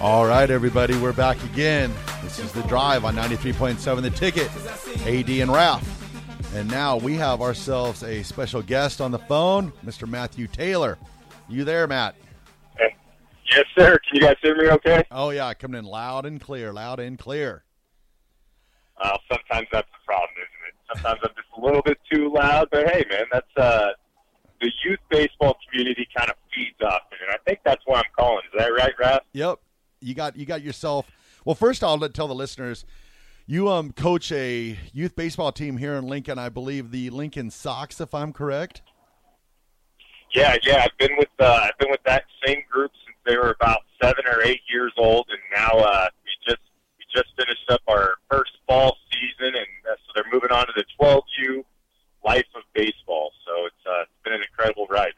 All right, everybody, we're back again. This is the drive on 93.7 The Ticket, AD and Ralph. And now we have ourselves a special guest on the phone, Mr. Matthew Taylor. You there, Matt? Hey. Yes, sir. Can you guys hear me okay? Oh, yeah, coming in loud and clear, loud and clear. Uh, sometimes that's the problem, isn't it? Sometimes I'm just a little bit too loud, but hey, man, that's uh, the youth baseball community kind of feeds off it, and I think that's why I'm calling. Is that right, Raph? Yep. You got you got yourself. Well, first I'll tell the listeners. You um coach a youth baseball team here in Lincoln, I believe the Lincoln Sox, if I'm correct. Yeah, yeah. I've been with uh, I've been with that same group since they were about seven or eight years old, and now uh, we just we just finished up our first fall season, and uh, so they're moving on to the 12U life of baseball. So it's uh, it's been an incredible ride.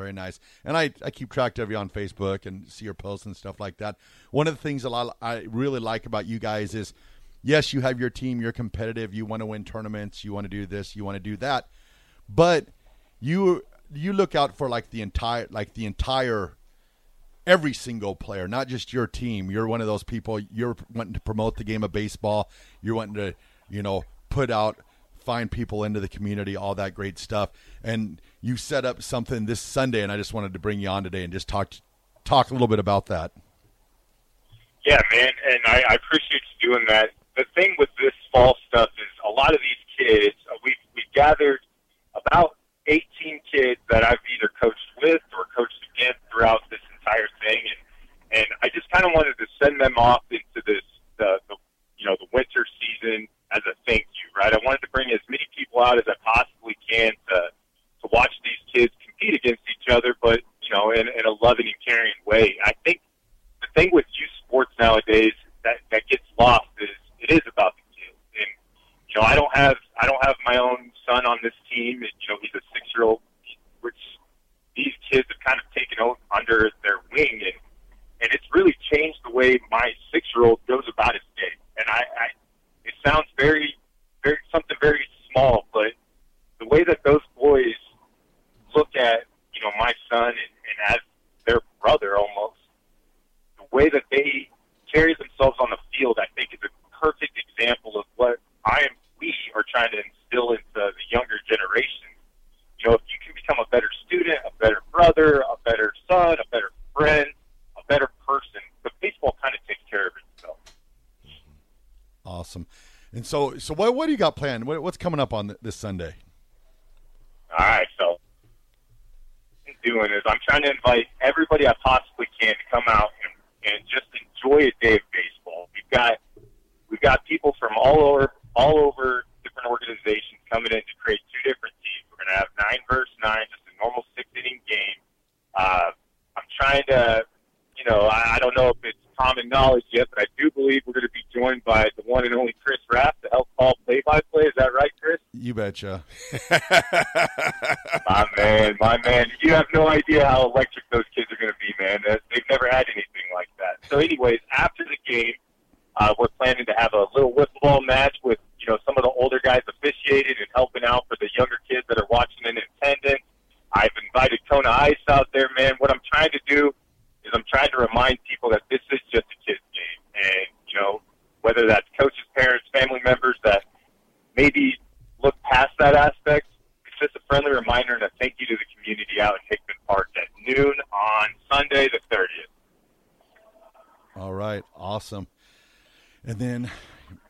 Very nice. And I, I keep track of you on Facebook and see your posts and stuff like that. One of the things that I, I really like about you guys is, yes, you have your team, you're competitive, you want to win tournaments, you want to do this, you want to do that, but you you look out for like the entire like the entire every single player, not just your team. You're one of those people. You're wanting to promote the game of baseball. You're wanting to, you know, put out, find people into the community, all that great stuff. And you set up something this Sunday, and I just wanted to bring you on today and just talk talk a little bit about that. Yeah, man, and I, I appreciate you doing that. The thing with this fall stuff is a lot of these kids, uh, we've, we've gathered about 18 kids that I've either coached with or coached against throughout this entire thing, and and I just kind of wanted to send them off into this the, the you know the winter season as a thank you, right? I wanted to bring as many people out as I possibly can to to watch these kids compete against each other, but you know in, in a loving and caring way. I think the thing with youth sports nowadays that that gets lost is it is about the kids. And you know, I don't have I don't have my own son on this team. And, you know, he's a six year old, which these kids have kind of taken o- under their wing, and and it's really changed the way my six year old goes about his day. And I, I it sounds very very something very small, but the way that those boys look at you know my son and, and as their brother almost the way that they carry themselves on the field, I think, is a perfect example of what I am. We are trying to instill into the younger generation. You know, if you can become a better student, a better brother, a better son, a better friend, a better person, the baseball kind of takes care of itself. Awesome. And so, so what what do you got planned? What, what's coming up on th- this Sunday? All right, so what I'm doing is I'm trying to invite everybody I possibly can to come out and, just enjoy a day of baseball. We've got we've got people from all over all over different organizations coming in to create two different teams. We're going to have nine versus nine, just a normal six inning game. Uh, I'm trying to, you know, I, I don't know if it's common knowledge yet, but I do believe we're going to be joined by the one and only Chris Rapp to help call play by play. Is that right, Chris? You betcha. My man, my man. You have no idea how electric those kids are going to be, man. Uh, They've never had anything like that. So, anyways, after the game, uh, we're planning to have a little wiffle ball match with, you know, some of the older guys officiating and helping out for the younger kids that are watching in attendance. I've invited Kona Ice out there, man. What I'm trying to do is I'm trying to remind people that this is just a kid's game. And, you know, whether that's coaches, parents, family members that maybe look past that aspect, it's just a friendly reminder and a thank you to the community out in Hickman Park at noon on Sunday the 30th. All right, awesome. And then,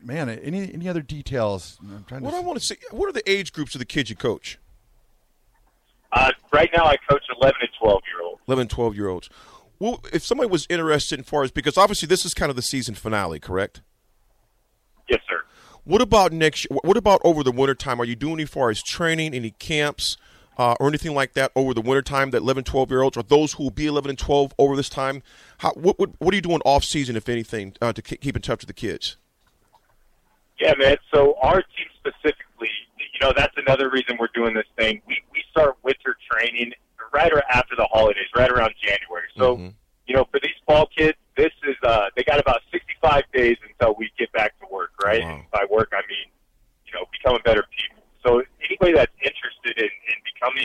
man, any any other details? I'm trying What to. I want to see, what are the age groups of the kids you coach? Uh, right now, I coach 11 and 12 year olds. 11, 12 year olds. Well, if somebody was interested in far as because obviously this is kind of the season finale, correct? Yes, sir. What about next? What about over the winter time? Are you doing any far as training, any camps, uh, or anything like that over the winter time? That 11, 12 year olds, or those who will be 11 and 12 over this time? How, what, what what are you doing off season, if anything, uh, to ke- keep in touch with the kids? Yeah, man. So our team specifically, you know, that's another reason we're doing this thing. We we start winter training right after the holidays, right around January. So, Mhm. you know, for these fall kids, this is uh they got about 65 days until we get back to work, right? Wow. And by work, I mean, you know, becoming better people. So anybody in,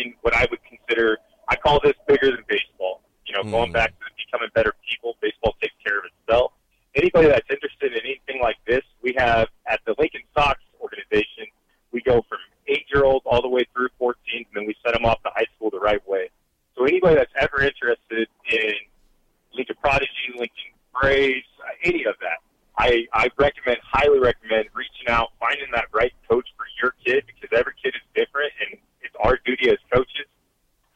in what I would consider, I call this bigger than baseball. You know, going Mm. back to becoming better people, baseball takes care of itself anybody that's interested in anything like this, we have at the Lincoln Sox organization, we go from eight year olds all the way through 14, and then we set them off to high school the right way. So anybody that's ever interested in Lincoln Prodigy, Lincoln Braves, uh, any of that, I, I recommend, highly recommend reaching out, finding that right coach for your kid because every kid is different, and it's our duty as coaches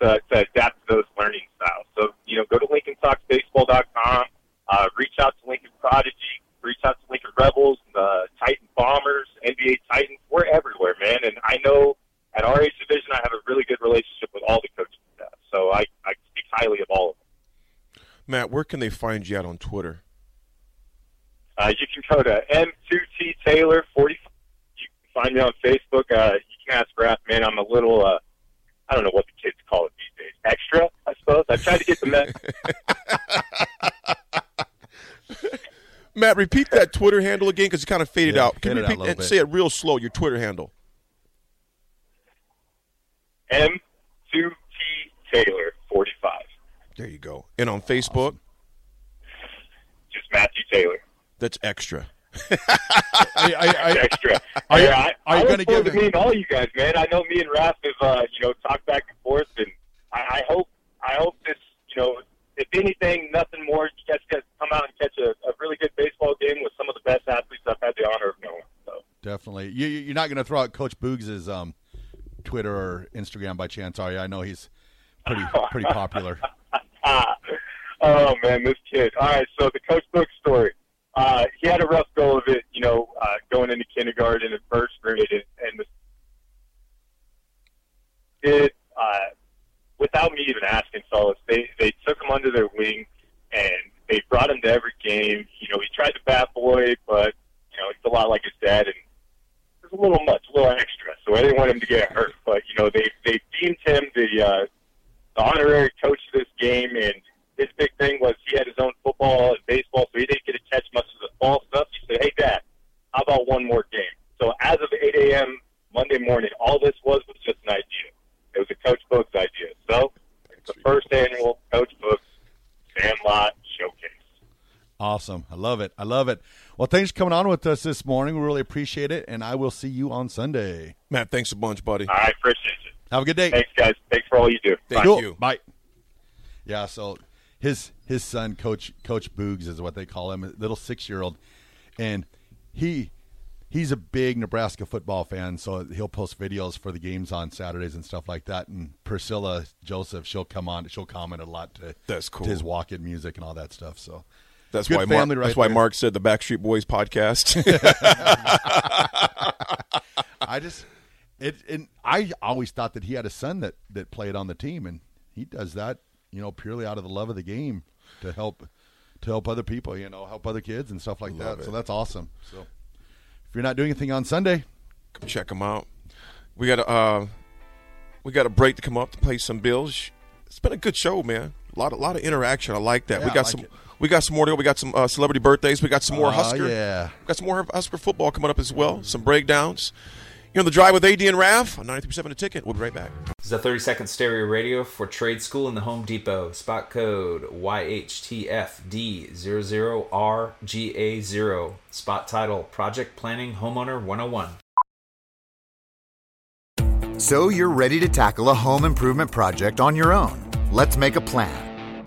to, to adapt to those learning styles. So, you know, go to LincolnSoxBaseball.com, uh, reach out to Lincoln Prodigy, reach out to Lincoln Rebels, the Titan Bombers, NBA Titans. We're everywhere, man. And I know at our age division, I have a really good relationship with all the coaching staff. So I, I speak highly of all of them. Matt, where can they find you out on Twitter? Uh, you can go to M2T Taylor 40. You can find me on Facebook. Uh, you can ask Raph, man. I'm a little, uh, I don't know what the kids call it these days. Extra, I suppose. I tried to get the me- Matt, repeat that Twitter handle again because it kind of faded Yeah, out. Can you faded out repeat and bit. say it real slow? Your Twitter handle. M2T Taylor 45. There you go. And on Facebook, Just Matthew Taylor. that's extra. I, I, I, extra. Are you- Hey, I, are you I give to it- meeting all you guys, man? I know me and Raph have, uh, you know, talked back and forth, and I, I hope, I hope this, you know, if anything, nothing more. You guys get come out and catch a, a really good baseball game with some of the best athletes I've had the honor of knowing. So, definitely. You, you're not going to throw out Coach Boogs' um, Twitter or Instagram by chance, are you? I know he's pretty pretty popular. ah, oh man, this kid. All right, so the Coach Book story. Uh, he had a rough go of it, you know, uh, going into kindergarten and first grade, and, and the kid, uh, without me even asking Solace, they they took him under their wing and they brought him to every game. You know, he tried to bat boy, but you know, it's a lot like his dad, and it was a little much, a little extra. So I didn't want him to get hurt, but you know, they they deemed him the uh, the honorary coach of this game, and his big thing was he had his own football and baseball, so he didn't get to catch much of the fall stuff. He said, "Hey, Dad, how about one more game?" So as of 8 a.m. Monday morning, all this was was just an idea. It was a Coach Books idea. So it's the first annual Coach Books Sandlot Showcase. Awesome. I love it. I love it. Well, thanks for coming on with us this morning. We really appreciate it, and I will see you on Sunday. Matt, thanks a bunch, buddy. I appreciate it. Have a good day. Thanks, guys. Thanks for all you do. Thank Bye. You. Bye. Yeah, so his his son, Coach Coach Boogs, is what they call him, a little six year old, and he he's a big Nebraska football fan. So he'll post videos for the games on Saturdays and stuff like that. And Priscilla Joseph, she'll come on, she'll comment a lot to That's cool. to his walk in music and all that stuff. So That's Good why Mark, right that's why there. Mark said the Backstreet Boys podcast. I just it and I always thought that he had a son that that played on the team, and he does that, you know, purely out of the love of the game to help to help other people, you know, help other kids and stuff like Love that. it. So that's awesome. So if you're not doing anything on Sunday, come check them out. We got a uh, we got a break to come up to pay some bills. It's been a good show, man. A lot, a lot of interaction. I like that. Yeah, we got like some. it. We got some more to go. We got some uh, celebrity birthdays. We got some more Oh, Husker. yeah. We got some more Husker football coming up as well. Some breakdowns. You're on the drive with AD and Raf on 93.7 The Ticket. We'll be right back. This is a 30 second stereo radio for Trade School in the Home Depot. Spot code YHTFD00RGA0. Spot title Project Planning Homeowner 101. So you're ready to tackle a home improvement project on your own. Let's make a plan.